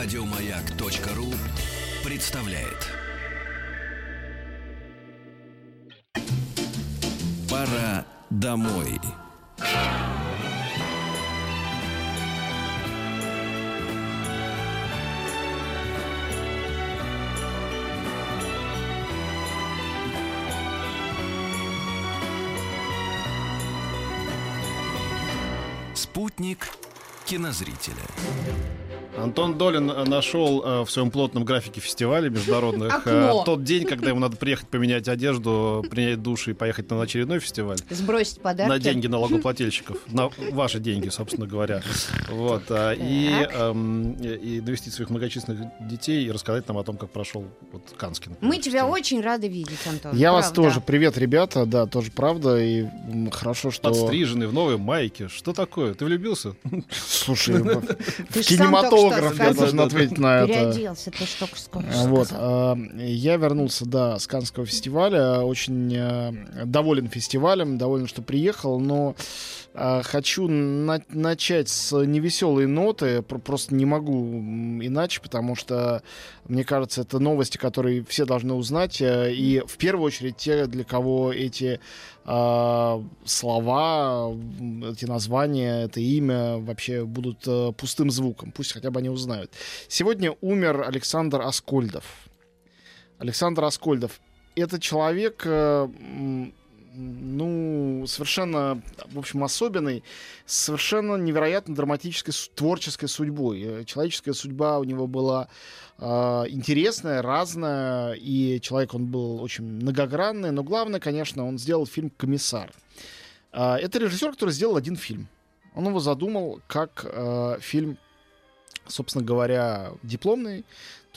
Радиомаяк.ру представляет. Пора домой. Спутник кинозрителя. Антон Долин э, нашел э, в своем плотном графике фестиваля международных Окно. э, тот день, когда ему надо приехать поменять одежду, принять душ и поехать на очередной фестиваль. Сбросить подарки. На деньги налогоплательщиков. На ваши деньги, собственно говоря. Вот. а, И, эм, и навестить своих многочисленных детей и рассказать нам о том, как прошел вот Канский. например, Мы тебя очень рады видеть, Антон. Я вас правда. тоже. Привет, ребята. Да, тоже правда. И хорошо, что... Подстриженный в новой майке. Что такое? Ты влюбился? Слушай, в Ты кинематограф я должен ответить на это. Переоделся, ты что что Вот, а, я вернулся, да, с Канского фестиваля, очень э, доволен фестивалем, доволен, что приехал, но а, хочу на- начать с невеселой ноты, пр- просто не могу иначе, потому что, мне кажется, это новости, которые все должны узнать, э, и в первую очередь те, для кого эти слова, м, эти названия, это имя вообще будут э, пустым звуком, пусть хотя бы они узнают. Сегодня умер Александр Аскольдов. Александр Аскольдов. Это человек, э, ну, совершенно, в общем, особенный, совершенно невероятно драматической творческой судьбой. Э, Человеческая судьба у него была э, интересная, разная, и человек он был очень многогранный, но главное, конечно, он сделал фильм «Комиссар». А, Это режиссер, который сделал один фильм. Он его задумал как э, фильм, собственно говоря, дипломный,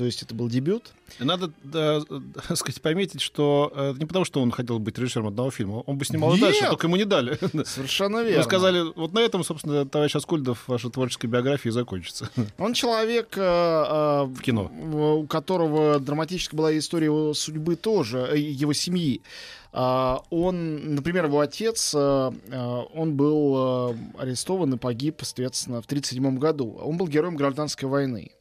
то есть это был дебют. Надо, да, так сказать, пометить, что э, не потому, что он хотел быть режиссером одного фильма, он бы снимал и Нет! дальше, только ему не дали. Совершенно верно. Вы сказали, вот на этом, собственно, товарищ Аскольдов, ваша творческая биография и закончится Он человек, э, э, в кино. у которого драматическая была история его судьбы тоже, э, его семьи. А, Он, например, его отец, э, он был арестован и погиб, соответственно, в 1937 году. Он был героем гражданской войны.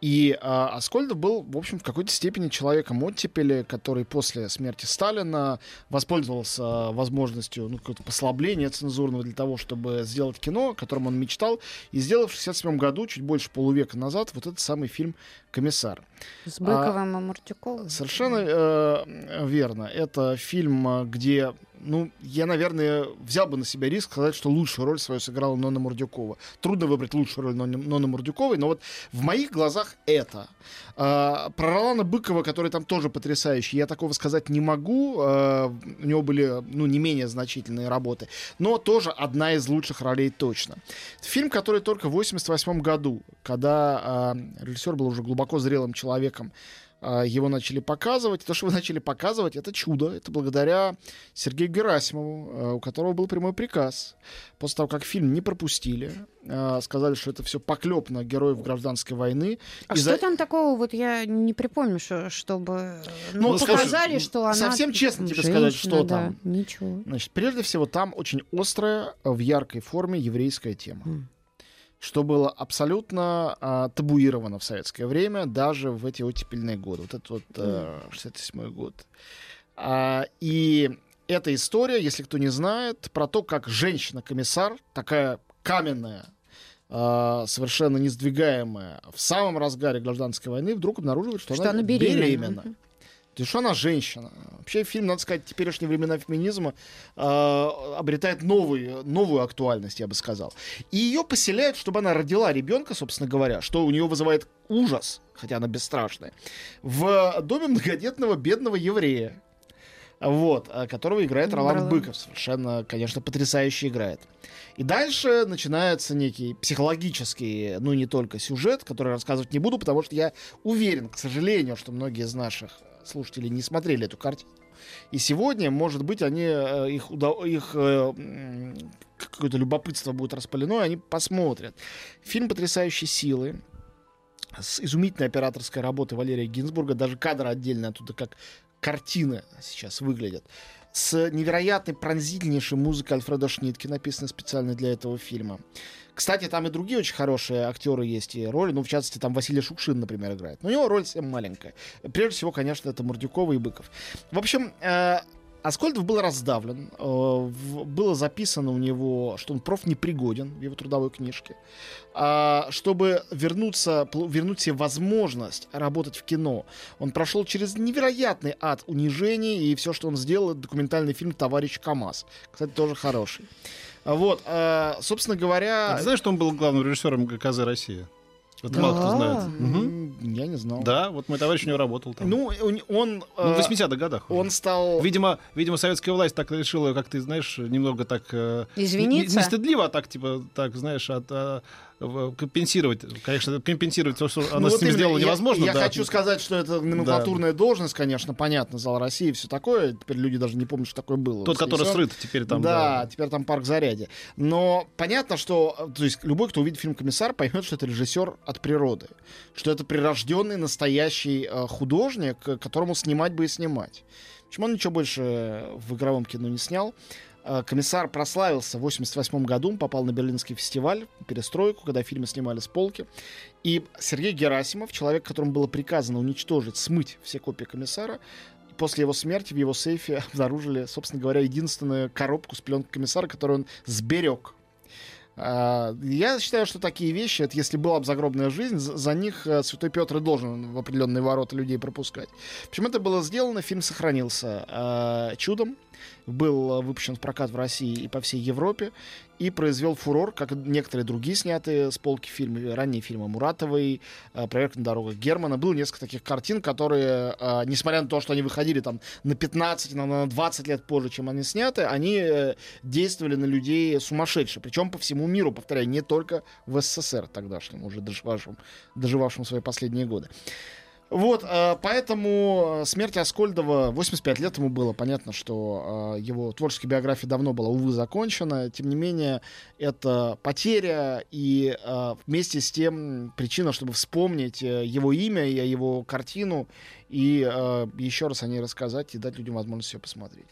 И а, Аскольдов был, в общем, в какой-то степени человеком оттепели, который после смерти Сталина воспользовался а, возможностью ну, какого-то послабления цензурного для того, чтобы сделать кино, о котором он мечтал, и сделал в 1967 году, чуть больше полувека назад, вот этот самый фильм «Комиссар». С Быковым и Муртюковым. Совершенно э, верно. Это фильм, э, где, ну, я, наверное, взял бы на себя риск сказать, что лучшую роль свою сыграла Нонна Мурдюкова. Трудно выбрать лучшую роль Нонны, Нонны Мурдюковой, но вот в моих глазах это. Э, про Ролана Быкова, который там тоже потрясающий, я такого сказать не могу. Э, у него были, ну, не менее значительные работы, но тоже одна из лучших ролей точно. Фильм, который только в 88 году, когда э, режиссер был уже глубоко зрелым человеком, а, его начали показывать. То, что вы начали показывать, это чудо. Это благодаря Сергею Герасимову, а, у которого был прямой приказ. После того, как фильм не пропустили, а, сказали, что это все поклеп на героев гражданской войны. А И что за- там такого, вот я не припомню, что, чтобы Ну, ну, показали, что она... совсем честно тебе женщина, сказать, что да, там. Ничего. Значит, прежде всего, там очень острая, в яркой форме еврейская тема. М. Что было абсолютно а, табуировано в советское время, даже в эти оттепельные годы. Вот это вот э, 67 год. А, и эта история, если кто не знает, про то, как женщина-комиссар, такая каменная, а, совершенно несдвигаемая, в самом разгаре гражданской войны вдруг обнаруживает, что, Что она беременна. беременна. То есть, что она женщина. Вообще фильм, надо сказать, теперешние времена феминизма э, обретает новый, новую актуальность, я бы сказал. И ее поселяют, чтобы она родила ребенка, собственно говоря, что у нее вызывает ужас, хотя она бесстрашная, в доме многодетного бедного еврея. Вот, а, которого играет Ролан. Быков. Совершенно, конечно, потрясающе играет. И дальше начинается некий психологический, ну не только сюжет, который рассказывать не буду, потому что я уверен, к сожалению, что многие из наших слушателей не смотрели эту картину. И сегодня, может быть, они, э, их, их э, какое-то любопытство будет распалено, и они посмотрят. Фильм потрясающей силы, с изумительной операторской работой Валерия Гинзбурга, даже кадры отдельно оттуда как картины сейчас выглядят. с невероятной пронзительнейшей музыкой Альфреда Шнитки, написанной специально для этого фильма. Кстати, там и другие очень хорошие актеры есть и роли. Ну, в частности, там Василий Шукшин, например, играет. Но у него роль совсем маленькая. Прежде всего, конечно, это Мордюкова и Быков. В общем, э, Аскольдов был раздавлен. Э, в- было записано у него, что он профнепригоден в его трудовой книжке. А, чтобы вернуться, вернуть себе возможность работать в кино, он прошел через невероятный ад унижений, и все, что он сделал, документальный фильм «Товарищ КамАЗ». Кстати, тоже хороший. А Вот, э, собственно А говоря... ты знаешь, что он был главным режиссером ГКЗ «Россия»? Это Да. мало кто знает. М, Я не знал. Да, вот мой товарищ у него работал там. Ну, он... он, Ну, э, в 80-х годах. уже. он стал... Видимо, видимо, советская власть так решила, как ты знаешь, немного так... э, Извиниться? Не, не стыдливо, а так, типа, так, знаешь, от, а, компенсировать. Конечно, компенсировать то, что она Ну, с ним сделала, я- невозможно. Я, да. хочу сказать, что это номенклатурная должность, конечно, понятно, зал России все такое. Теперь люди даже не помнят, что такое было. Тот, который срыт теперь там. да, теперь там парк заряди. Но понятно, что э, то есть любой, кто увидит фильм Комиссар, поймет, что это режиссер от природы, что это прирожденный настоящий э, художник, э, которому снимать бы и снимать. Почему он ничего больше в игровом кино не снял? Э, Комиссар прославился в 88 году, попал на Берлинский фестиваль, перестройку, когда фильмы снимали с полки. И Сергей Герасимов, человек, которому было приказано уничтожить, смыть все копии комиссара, после его смерти в его сейфе обнаружили, собственно говоря, единственную коробку с пленкой комиссара, которую он сберег. А, Я считаю, что такие вещи, это если была бы загробная жизнь, за них э, Святой Петр и должен в определенные ворота людей пропускать. Почему это было сделано? Фильм сохранился э, чудом, был э, выпущен в прокат в России и по всей Европе, и произвел фурор, как некоторые другие снятые с полки фильмы, ранние фильмы Муратовой, э, «Проверка на дорогах Германа». Было несколько таких картин, которые, э, несмотря на то, что они выходили там на 15, на, на 20 лет позже, чем они сняты, они действовали на людей сумасшедше. Причем по всему миру, повторяю, не только в СССР тогдашнем, уже доживавшем, доживавшем свои последние годы. Вот, э, поэтому э, смерть Аскольдова, 85 лет ему было, понятно, что э, его творческая биография давно была, увы, закончена. Тем не менее, это потеря и вместе с тем причина, чтобы вспомнить его имя и его картину, и еще раз о ней рассказать и дать людям возможность ее посмотреть.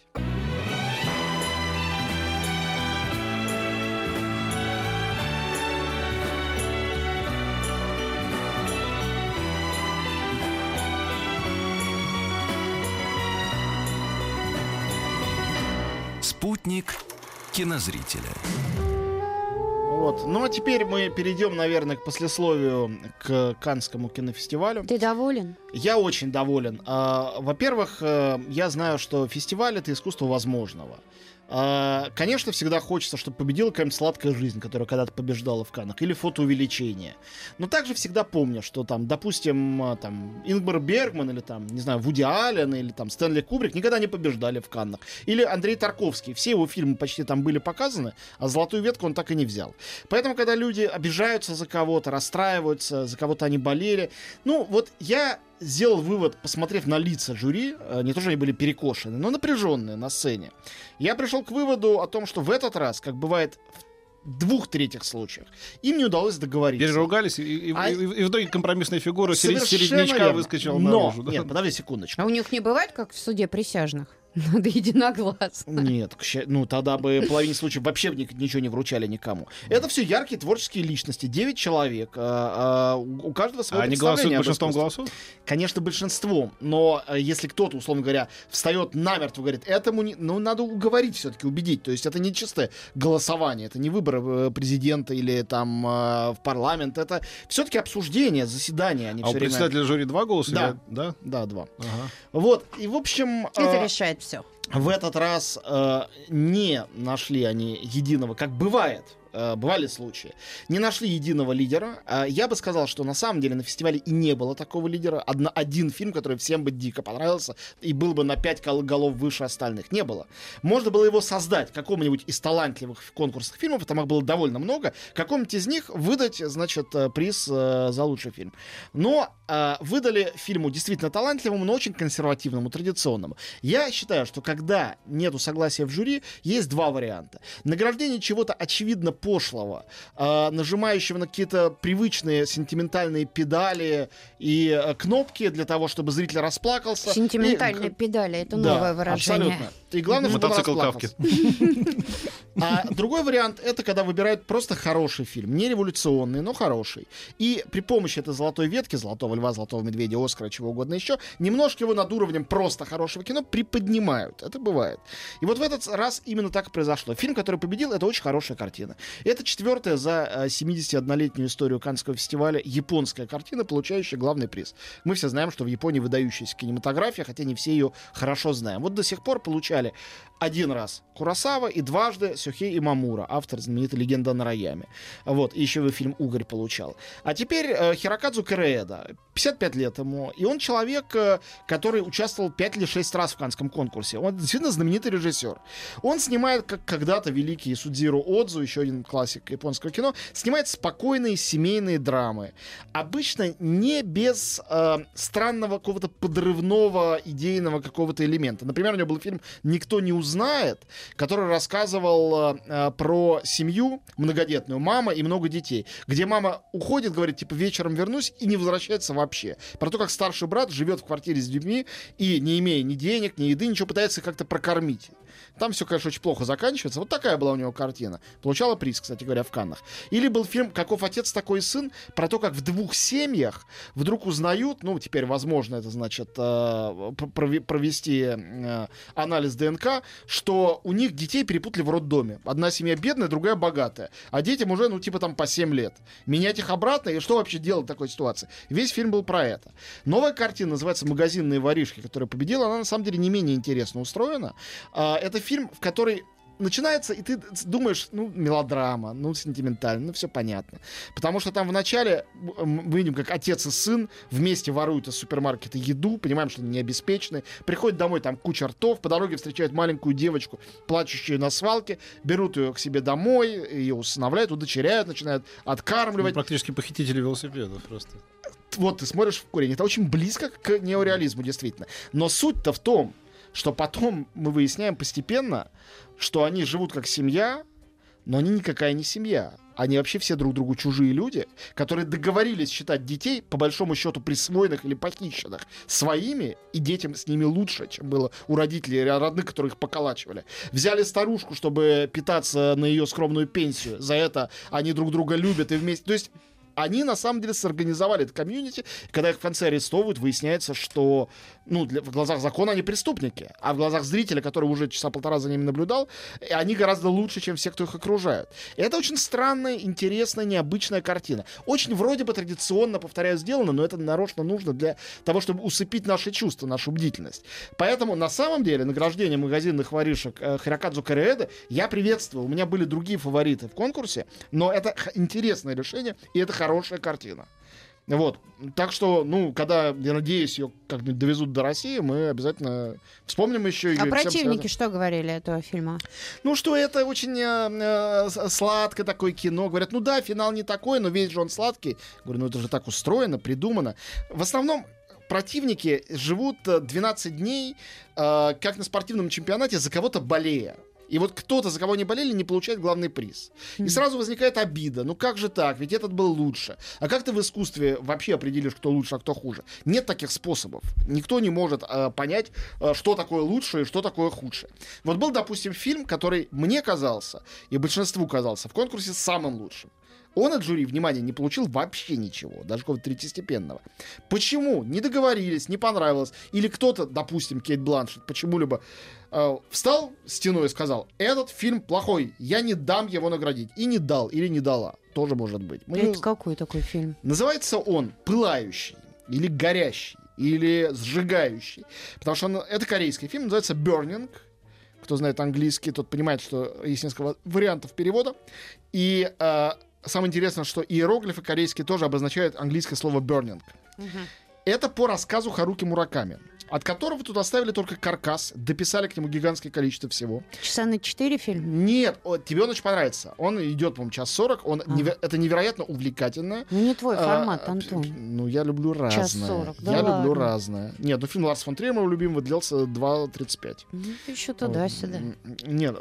Спутник кинозрителя. Вот. Ну а теперь мы перейдем, наверное, к послесловию к Канскому кинофестивалю. Ты доволен? Я очень доволен. А, Во-первых, э, я знаю, что фестиваль это искусство возможного. А, Конечно, всегда хочется, чтобы победила какая-нибудь сладкая жизнь, которая когда-то побеждала в Канах, или фотоувеличение. Но также всегда помню, что там, допустим, а, там Ингмар Бергман или там, не знаю, Вуди Аллен или там Стэнли Кубрик никогда не побеждали в Каннах. Или Андрей Тарковский. Все его фильмы почти там были показаны, а золотую ветку он так и не взял. Поэтому, когда люди обижаются за кого-то, расстраиваются, за кого-то они болели, ну, вот я сделал вывод, посмотрев на лица жюри, не то, что они были перекошены, но напряженные на сцене. Я пришел к выводу о том, что в этот раз, как бывает в двух третьих случаях, им не удалось договориться. Переругались, и, и- А- и- и в итоге компромиссная фигура середнячка верно. выскочила Но, наружу. да. нет, подожди секундочку. А у них не бывает, как в суде присяжных? Надо единогласно. Нет, ну тогда бы в половине случаев вообще ни- ничего не вручали никому. Это все яркие творческие личности, 9 человек, а, а, у каждого свое А они голосуют большинством голосов? Конечно, большинством, но э, если кто-то, условно говоря, встает намертво, говорит, этому не... ну, надо уговорить все-таки, убедить. То есть это не чистое голосование, это не выборы э, президента или там э, в парламент, это все-таки обсуждение, заседание, они А у время... председателя жюри два голоса? Да. или- Да? Да, два. Ага. Вот, и в общем... Это решает все. в этот раз э, не нашли они единого, как бывает. Э, Бывали случаи. Не нашли единого лидера. А Я бы сказал, что на самом деле на фестивале и не было такого лидера. Одно, один фильм, который всем бы дико понравился и был бы на 5 голов выше остальных. Не было. Можно было его создать какому-нибудь из талантливых конкурсных фильмов, там их было довольно много, какому-нибудь из них выдать, значит, э, приз э, за лучший фильм. Но э, выдали фильму действительно талантливому, но очень консервативному, традиционному. Я считаю, что когда нету согласия в жюри, есть два варианта. Награждение чего-то очевидно пошлого, э, нажимающего на какие-то привычные сентиментальные педали и э, кнопки для того, чтобы зритель расплакался. Сентиментальные И- педали это да, новое выражение. Абсолютно. И главное, чтобы Мотоцикл расплакался. А другой вариант это когда выбирают просто хороший фильм, не революционный, но хороший. И при помощи этой золотой ветки, золотого льва, золотого медведя, Оскара, чего угодно еще, немножко его над уровнем просто хорошего кино приподнимают. Это бывает. И вот в этот раз именно так и произошло. Фильм, который победил, это очень хорошая картина. Это четвертая за э, 71-летнюю историю Каннского фестиваля японская картина, получающая главный приз. Мы все знаем, что в Японии выдающаяся кинематография, хотя не все ее хорошо знаем. Вот до сих пор получали один раз Курасава и дважды Сюхей Имамура, автор знаменитой «Легенда на Рояме». Вот, и еще и фильм «Угорь» получал. А теперь э, Хирокадзу Кореэда, 55 лет ему, и он человек, э, который участвовал 5 или 6 раз в Канском конкурсе. Он действительно знаменитый режиссер. Он снимает, как когда-то великий Судзиру Отзу, еще один классик японского кино, снимает спокойные семейные драмы. Обычно не без э, странного какого-то подрывного идейного какого-то элемента. Например, у него был фильм «Никто не узнает», который рассказывал э, про семью многодетную, мама и много детей, где мама уходит, говорит, типа, вечером вернусь, и не возвращается вообще. Про то, как старший брат живет в квартире с детьми и, не имея ни денег, ни еды, ничего, пытается как-то прокормить. Там все, конечно, очень плохо заканчивается. Вот такая была у него картина. Получала приз, кстати говоря, в Каннах. Или был фильм «Каков отец, такой сын» про то, как в двух семьях вдруг узнают, ну, теперь, возможно, это значит э, провести э, анализ ДНК, что у них детей перепутали в роддоме. Одна семья бедная, другая богатая. А детям уже, ну, типа там по 7 лет. Менять их обратно, и что вообще делать в такой ситуации? Весь фильм был про это. Новая картина называется «Магазинные воришки», которая победила. Она, на самом деле, не менее интересно устроена. А, Это фильм, в который начинается, и ты думаешь, ну, мелодрама, ну, сентиментально, ну, все понятно. Потому что там в начале м, мы видим, как отец и сын вместе воруют из супермаркета еду, понимаем, что они не обеспечены. Приходят домой, там куча ртов, по дороге встречают маленькую девочку, плачущую на свалке, берут ее к себе домой, ее усыновляют, удочеряют, начинают откармливать. Практически похитители велосипедов просто. вот ты смотришь в корень. Это очень близко к неореализму, действительно. Но суть-то в том, что потом мы выясняем постепенно, что они живут как семья, но они никакая не семья. Они вообще все друг другу чужие люди, которые договорились считать детей, по большому счету, присвоенных или похищенных, своими, и детям с ними лучше, чем было у родителей или родных, которые их поколачивали. Взяли старушку, чтобы питаться на ее скромную пенсию. За это они друг друга любят и вместе... То есть они на самом деле сорганизовали это комьюнити. Когда их в конце арестовывают, выясняется, что ну, для- в глазах закона они преступники, а в глазах зрителя, который уже часа полтора за ними наблюдал, э, они гораздо лучше, чем все, кто их окружают. И это очень странная, интересная, необычная картина. Очень вроде бы традиционно, повторяю, сделано, но это нарочно нужно для того, чтобы усыпить наши чувства, нашу бдительность. Поэтому на самом деле награждение магазинных воришек э, Хирокадзу Кореэда я приветствую. У меня были другие фавориты в конкурсе, но это интересное решение, и это хорошая картина. Вот. Так что, ну, когда, я надеюсь, ее как-нибудь довезут до России, мы обязательно вспомним еще ее. А противники что говорили этого фильма? Ну, что это очень э, э, сладкое такое кино. Говорят, ну да, финал не такой, но весь же он сладкий. Говорю, ну это же так устроено, придумано. В основном противники живут э, 12 дней, э, как на спортивном чемпионате, за кого-то болея. И вот кто-то, за кого не болели, не получает главный приз. И сразу возникает обида. Ну как же так? Ведь этот был лучше. А как ты в искусстве вообще определишь, кто лучше, а кто хуже? Нет таких способов. Никто не может э, понять, э, что такое лучшее и что такое худшее. Вот был, допустим, фильм, который мне казался, и большинству казался, в конкурсе самым лучшим. Он от жюри, внимание, не получил вообще ничего, даже какого-то третьестепенного. Почему? Не договорились, не понравилось. Или кто-то, допустим, Кейт Бланшет, почему-либо э, встал стеной и сказал, этот фильм плохой, я не дам его наградить. И не дал, или не дала. Тоже может быть. Мы не Это какой такой фильм? Называется он «Пылающий» или «Горящий» или «Сжигающий». Потому что он- это корейский фильм, называется «Burning». Кто знает английский, тот понимает, что есть несколько вариантов перевода. И э, самое интересное, что иероглифы корейские тоже обозначают английское слово «burning». Это по рассказу Харуки Мураками, от которого тут оставили только каркас, дописали к нему гигантское количество всего. Часа на четыре фильм? Нет, о, тебе он очень понравится. Он идет, по-моему, час сорок. Он неве- это невероятно увлекательно. Ну, не твой А, формат, а, Антон. Ну, я люблю разное. Час сорок, да я люблю ладно. разное. Нет, ну фильм Ларс фон Триера, моего любимого, длился 2.35. Ну, еще туда-сюда. Нет,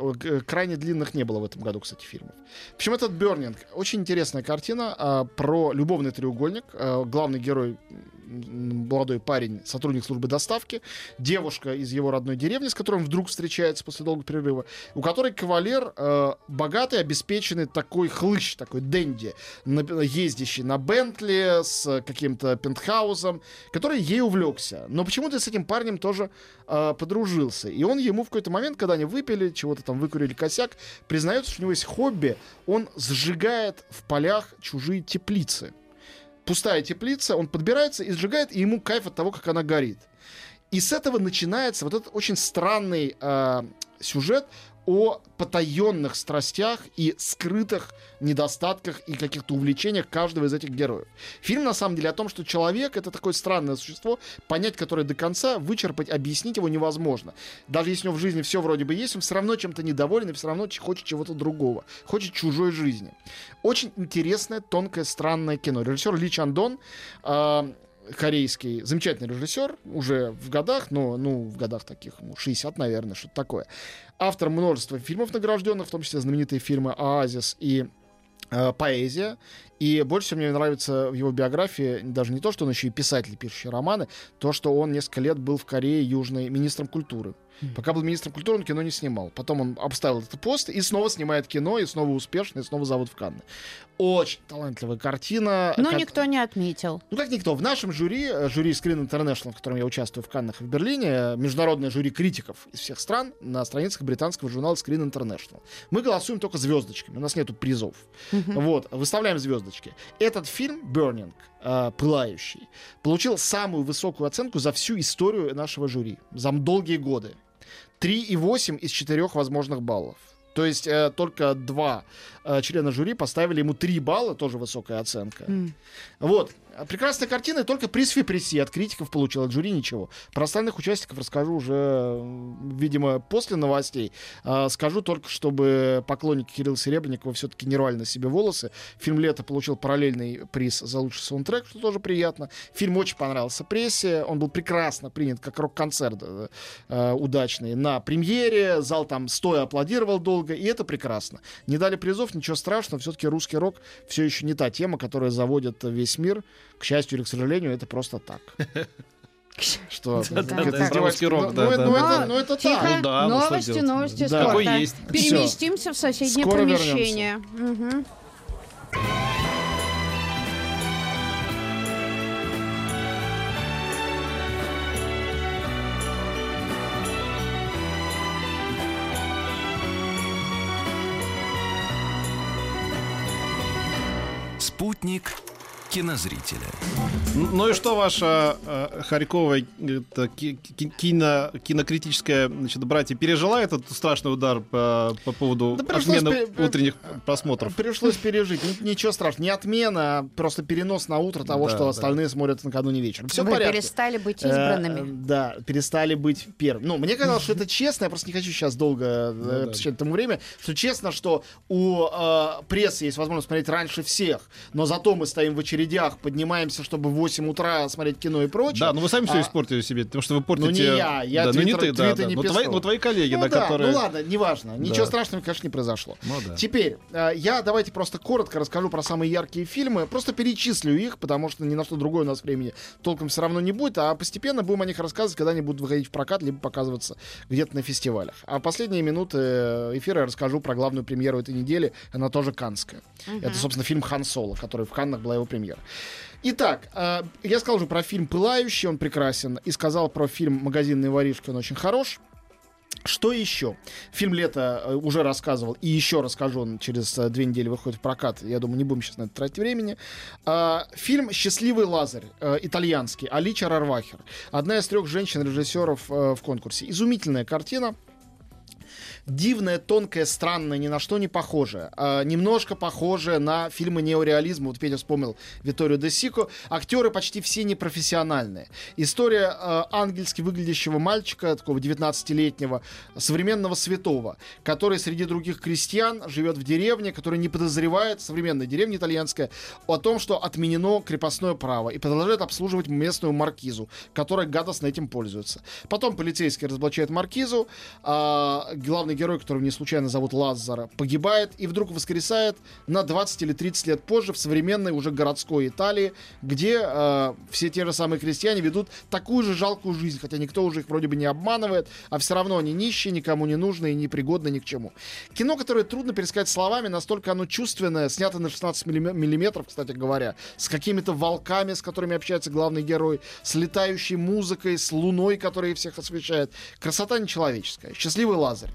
крайне длинных не было в этом году, кстати, фильмов. В общем, этот Бернинг. Очень интересная картина а, про любовный треугольник. А, главный герой, молодой парень, сотрудник службы доставки, заставки. Девушка из его родной деревни, с которой он вдруг встречается после долгого перерыва, у которой кавалер э, богатый, обеспеченный такой хлыщ, такой денди, на- ездящий на Бентли с каким-то пентхаусом, который ей увлекся. Но почему-то с этим парнем тоже э, подружился. И он ему в какой-то момент, когда они выпили, чего-то там выкурили косяк, признается, что у него есть хобби. Он сжигает в полях чужие теплицы. Пустая теплица, он подбирается и сжигает, и ему кайф от того, как она горит. И с этого начинается вот этот очень странный э, сюжет о потаенных страстях и скрытых недостатках и каких-то увлечениях каждого из этих героев. Фильм на самом деле о том, что человек это такое странное существо, понять которое до конца, вычерпать, объяснить его невозможно. Даже если у него в жизни все вроде бы есть, он все равно чем-то недоволен и все равно хочет чего-то другого, хочет чужой жизни. Очень интересное, тонкое, странное кино. Режиссер Ли Чандон, э, корейский, замечательный режиссер, уже в годах, но, ну, в годах таких, ну, 60, наверное, что-то такое. Автор множества фильмов награжденных, в том числе знаменитые фильмы «Оазис» и э, «Поэзия». И больше всего мне нравится в его биографии даже не то, что он еще и писатель, пишущий романы, то, что он несколько лет был в Корее Южной министром культуры. Пока был министром культуры, он кино не снимал. Потом он обставил этот пост и снова снимает кино, и снова успешно, и снова зовут в Канны. Очень талантливая картина. Но Ка- никто не отметил. ну, как никто. В нашем жюри, э, жюри Screen International, в котором я участвую в Каннах и в Берлине, э, международное жюри критиков из всех стран на страницах британского журнала Screen International. Мы голосуем только звездочками, у нас нету призов. Вот, выставляем звездочки. Этот фильм Burning, э, пылающий, получил самую высокую оценку за всю историю нашего жюри, за долгие годы. 3,8 из 4 возможных баллов. То есть э, только два э, члена жюри поставили ему 3 балла, тоже высокая оценка. М. Вот. Прекрасная картина, только приз Фипреси от критиков получил, от жюри ничего. Про остальных участников расскажу уже, видимо, после новостей. А, скажу только, чтобы поклонники Кирилла Серебренникова все-таки не рвали на себе волосы. Фильм «Лето» получил параллельный приз за лучший саундтрек, что тоже приятно. Фильм очень понравился прессе, он был прекрасно принят как рок-концерт э, э, удачный на премьере, зал там стоя аплодировал долго, и это прекрасно. Не дали призов, ничего страшного, все-таки русский рок все еще не та тема, которая заводит весь мир. К счастью или к сожалению, это просто так. Что? Да, рок, Ну, да, ну, да, ну, да. это- Ну, это Тихо. так. Ну да, новости, новости Да. спорта. Есть. Переместимся в соседнее Скоро помещение. Мгм. Спутник кинозрителя. Ну и что ваша э, Харькова это, ки- ки- кино, кинокритическая значит, братья пережила этот страшный удар по, по поводу Да отмены пере- утренних просмотров? Пришлось пережить. Ни- Ничего страшного. Не отмена, а просто перенос на утро того, Да, что да. остальные смотрят накануне вечером. Все Вы порядке. перестали быть Э, избранными. да, перестали быть первым. Ну, мне казалось, что это честно, я просто не хочу сейчас долго э, Ну посвящать этому время, что честно, что у э, прессы есть возможность смотреть раньше всех, но зато мы стоим в очередях, поднимаемся, чтобы в 8 утра смотреть кино и прочее. Да, ну вы сами все А- испортили себе, потому что вы портите... Ну, не я, я да, ну не твиттер- ты, да, твиты да. не Ну, твои, пишу. ну, твои коллеги, ну, да, да, которые... ну ладно, неважно. Ничего Да. страшного, конечно, не произошло. Ну да. Теперь, э, я давайте просто коротко расскажу про самые яркие фильмы. Просто перечислю их, потому что ни на что другое у нас времени толком все равно не будет. А постепенно будем о них рассказывать, когда они будут выходить в прокат, либо показываться где-то на фестивалях. А последние минуты э, эфира я расскажу про главную премьеру этой недели. Она тоже канская. Это, собственно, фильм «Хан Соло», который в Каннах была его премьера. Итак, э, я сказал уже про фильм «Пылающий», он прекрасен. И сказал про фильм «Магазинные воришки», он очень хорош. Что еще? Фильм «Лето» э, уже рассказывал, и еще расскажу, он через э, две недели выходит в прокат. Я думаю, не будем сейчас на это тратить времени. А, Фильм «Счастливый Лазарь», э, итальянский, Алича Рарвахер. Одна из трех женщин-режиссеров в конкурсе. Изумительная картина. Дивная, тонкая, странная, ни на что не похожая. А, немножко похожая на фильмы неореализма. Вот Петя вспомнил Виторио де Сико. Актеры почти все непрофессиональные. История э, ангельски выглядящего мальчика, такого 19-летнего, современного святого, который среди других крестьян живет в деревне, который не подозревает, современная деревня итальянская, о том, что отменено крепостное право и продолжает обслуживать местную маркизу, которая гадостно этим пользуется. Потом полицейский разоблачает маркизу, а, главный герой, которого не случайно зовут Лазара, погибает и вдруг воскресает на 20 или 30 лет позже в современной уже городской Италии, где э, все те же самые крестьяне ведут такую же жалкую жизнь, хотя никто уже их вроде бы не обманывает, а все равно они нищие, никому не нужны и непригодны ни к чему. Кино, которое трудно пересказать словами, настолько оно чувственное, снято на 16 миллиметров, кстати говоря, с какими-то волками, с которыми общается главный герой, с летающей музыкой, с луной, которая всех освещает. Красота нечеловеческая. Счастливый Лазарь.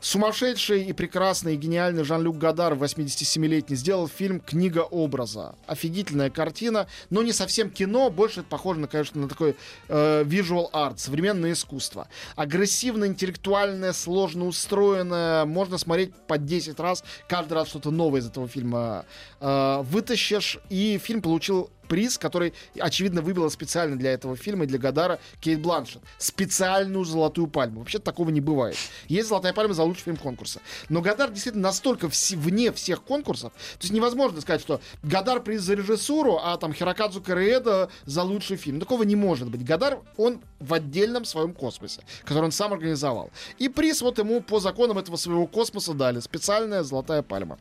Сумасшедший и прекрасный и гениальный Жан-Люк Гадар, 87-летний, сделал фильм «Книга образа». Офигительная картина, но не совсем кино, больше это похоже, на, конечно, на такой э, visual art, современное искусство. Агрессивно-интеллектуальное, сложно устроенное, можно смотреть по 10 раз, каждый раз что-то новое из этого фильма э, вытащишь, и фильм получил приз, который, очевидно, выбила специально для этого фильма и для Гадара Кейт Бланшет. Специальную золотую пальму. Вообще такого не бывает. Есть золотая пальма за лучший фильм конкурса. Но Гадар действительно настолько вс- вне всех конкурсов, то есть невозможно сказать, что Гадар приз за режиссуру, а там Хирокадзу Кареэда за лучший фильм. Такого не может быть. Гадар, он в отдельном своем космосе, который он сам организовал. И приз вот ему по законам этого своего космоса дали. Специальная золотая пальма.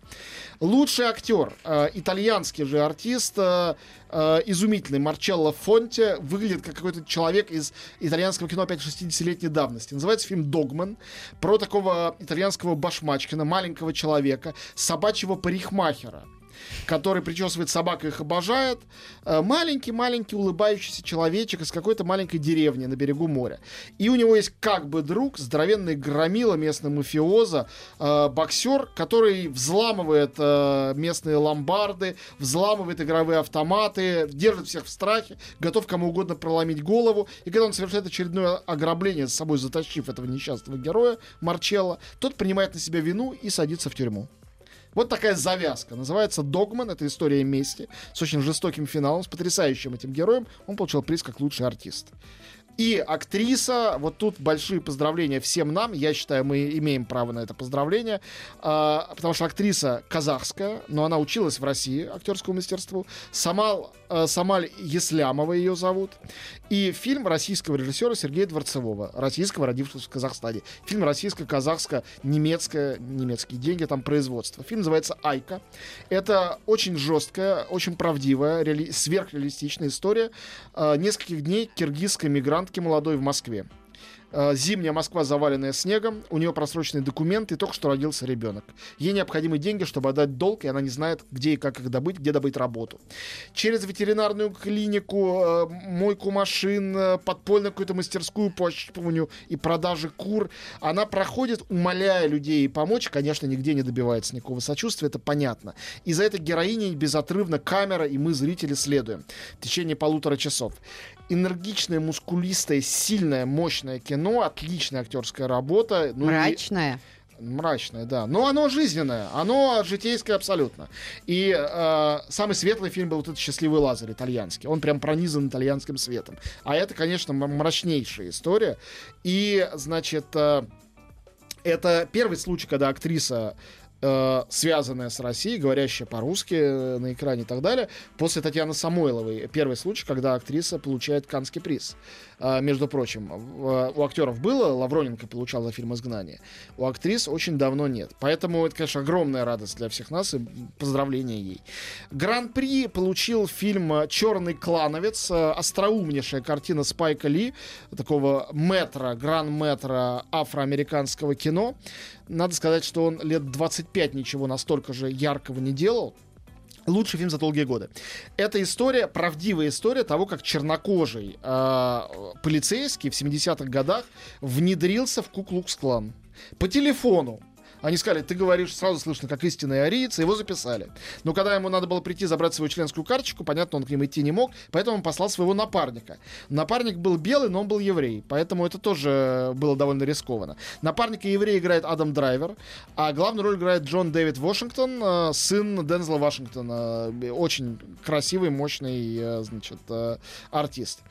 Лучший актер, э, итальянский же артист, э, э, изумительный. Марчелло Фонте выглядит как какой-то человек из итальянского кино опять 60-летней давности. Называется фильм «Догман» про такого итальянского башмачкина, маленького человека, собачьего парикмахера который причесывает собак и их обожает. Маленький-маленький улыбающийся человечек из какой-то маленькой деревни на берегу моря. И у него есть как бы друг, здоровенный громила, местный мафиоза, э, боксер, который взламывает э, местные ломбарды, взламывает игровые автоматы, держит всех в страхе, готов кому угодно проломить голову. И когда он совершает очередное ограбление, с собой затащив этого несчастного героя, Марчелла, тот принимает на себя вину и садится в тюрьму. Вот такая завязка. Называется «Догман». Это история мести с очень жестоким финалом, с потрясающим этим героем. Он получил приз как лучший артист. И актриса, вот тут большие поздравления всем нам. Я считаю, мы имеем право на это поздравление. А, потому что актриса казахская, но она училась в России актерскому мастерству. Самал, а, Самаль Еслямова ее зовут. И фильм российского режиссера Сергея Дворцевого, российского, родившегося в Казахстане. Фильм российско-казахско-немецкое, немецкие деньги, там производство. Фильм называется «Айка». Это очень жесткая, очень правдивая, реали- сверхреалистичная история э, нескольких дней киргизской мигрантки молодой в Москве. Э, Зимняя Москва, заваленная снегом, у нее просроченные документы, только что родился ребенок. Ей необходимы деньги, чтобы отдать долг, и она не знает, где и как их добыть, где добыть работу. Через ветеринарную клинику, э, мойку машин, э, подпольную какую-то мастерскую по ощупыванию и продаже кур, она проходит, умоляя людей помочь, конечно, нигде не добивается никакого сочувствия, это понятно. И за это героиней безотрывно камера и мы, зрители, следуем в течение полутора часов энергичное, мускулистое, сильное, мощное кино, отличная актерская работа. Ну, Мрачная. И... Мрачное, да. Но оно жизненное, оно житейское абсолютно. И э, самый светлый фильм был вот этот «Счастливый Лазарь» итальянский. Он прям пронизан итальянским светом. А это, конечно, мрачнейшая история. И, значит, э, это первый случай, когда актриса э, связанная с Россией, говорящая по-русски э, на экране и так далее. После Татьяны Самойловой первый случай, когда актриса получает Канский приз. Э, между прочим, в, у актеров было, Лавроненко получал за фильм «Изгнание». У актрис очень давно нет. Поэтому это, конечно, огромная радость для всех нас и поздравления ей. Гран-при получил фильм «Черный клановец», э, остроумнейшая картина Спайка Ли, такого метра, гран-метра афроамериканского кино. Надо сказать, что он лет 25 ничего настолько же яркого не делал. Лучший фильм за долгие годы. Это история, правдивая история того, как чернокожий э, полицейский в 70-х годах внедрился в Куклукс-клан. По телефону. Они сказали, ты говоришь, сразу слышно, как истинный ариец, его записали. Но когда ему надо было прийти забрать свою членскую карточку, понятно, он к ним идти не мог, поэтому он послал своего напарника. Напарник был белый, но он был еврей, поэтому это тоже было довольно рискованно. Напарника еврея играет Адам Драйвер, а главную роль играет Джон Дэвид Вашингтон, э, сын Дензела Вашингтона. Очень красивый, мощный, э, значит, э, артист.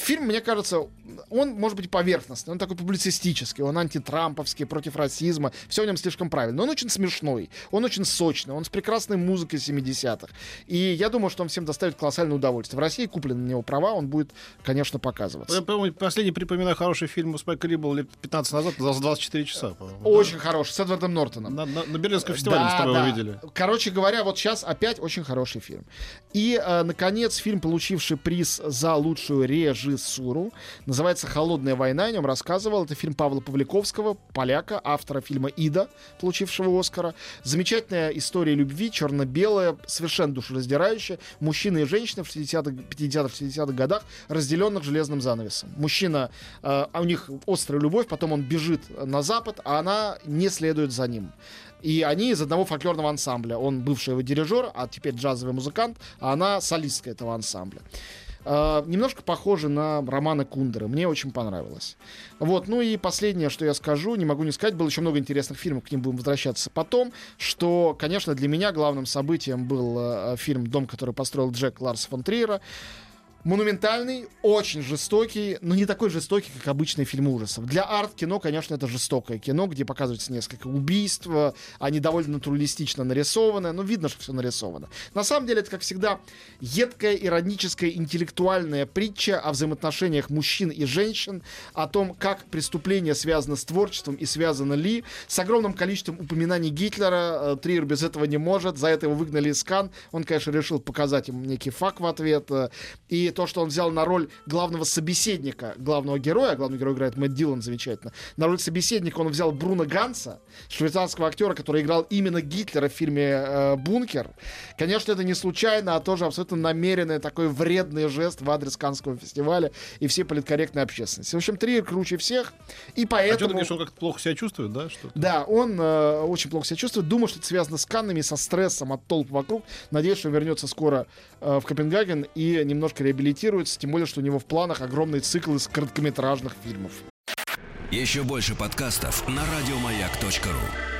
Фильм, мне кажется, он может быть поверхностный, он такой публицистический, он антитрамповский, против расизма, все в нем слишком правильно. Но он очень смешной, он очень сочный, он с прекрасной музыкой 70-х. И я думаю, что он всем доставит колоссальное удовольствие. В России куплены на него права, он будет, конечно, показываться. Я, по-моему, последний припоминаю хороший фильм у Спайка Ли был лет 15 назад, за 24 часа. Очень хороший, с Эдвардом Нортоном. На, на, на Берлинском фестивале мы с тобой да. увидели. Короче говоря, вот сейчас опять очень хороший фильм. И, э, наконец, фильм, получивший приз за лучшую режиссуру, называется «Холодная война». О нем рассказывал. Это фильм Павла Павликовского, поляка, автора фильма «Ида», получившего Оскара. Замечательная история любви, черно-белая, совершенно душераздирающая. Мужчина и женщина в 60-х, 50-х, 60-х годах, разделенных железным занавесом. Мужчина, э, у них острая любовь, потом он бежит на запад, а она не следует за ним. И они из одного фольклорного ансамбля. Он бывший его дирижер, а теперь джазовый музыкант, а она солистка этого ансамбля. Э, немножко похоже на романы Кундера. Мне очень понравилось. Вот, ну и последнее, что я скажу, не могу не сказать, было еще много интересных фильмов, к ним будем возвращаться потом, что, конечно, для меня главным событием был э, фильм «Дом, который построил Джек Ларс фон Триера». Монументальный, очень жестокий, но не такой жестокий, как обычные фильмы ужасов. Для арт-кино, конечно, это жестокое кино, где показывается несколько убийств, они довольно натуралистично нарисованы, но видно, что все нарисовано. На самом деле, это, как всегда, едкая, ироническая, интеллектуальная притча о взаимоотношениях мужчин и женщин, о том, как преступление связано с творчеством и связано ли, с огромным количеством упоминаний Гитлера. Э, Триер без этого не может, за это его выгнали из Кан. Он, конечно, решил показать им некий факт в ответ. э, И то, что он взял на роль главного собеседника, главного героя, главный герой играет Мэтт Дилан замечательно, на роль собеседника он взял Бруно Ганса, швейцарского актера, который играл именно Гитлера в фильме э, «Бункер». Конечно, это не случайно, а тоже абсолютно намеренный такой вредный жест в адрес Каннского фестиваля и всей политкорректной общественности. В общем, Триер круче всех, и А что ты поэтому... говоришь, он как-то плохо себя чувствует, да? Что Да, он э, очень плохо себя чувствует. Думаю, что это связано с Каннами, со стрессом от толп вокруг. Надеюсь, что он вернется скоро э, в Копенгаген и немножко реабилитируется. Тем более, что у него в планах огромный цикл из короткометражных фильмов. Еще больше подкастов на радиомаяк.ру.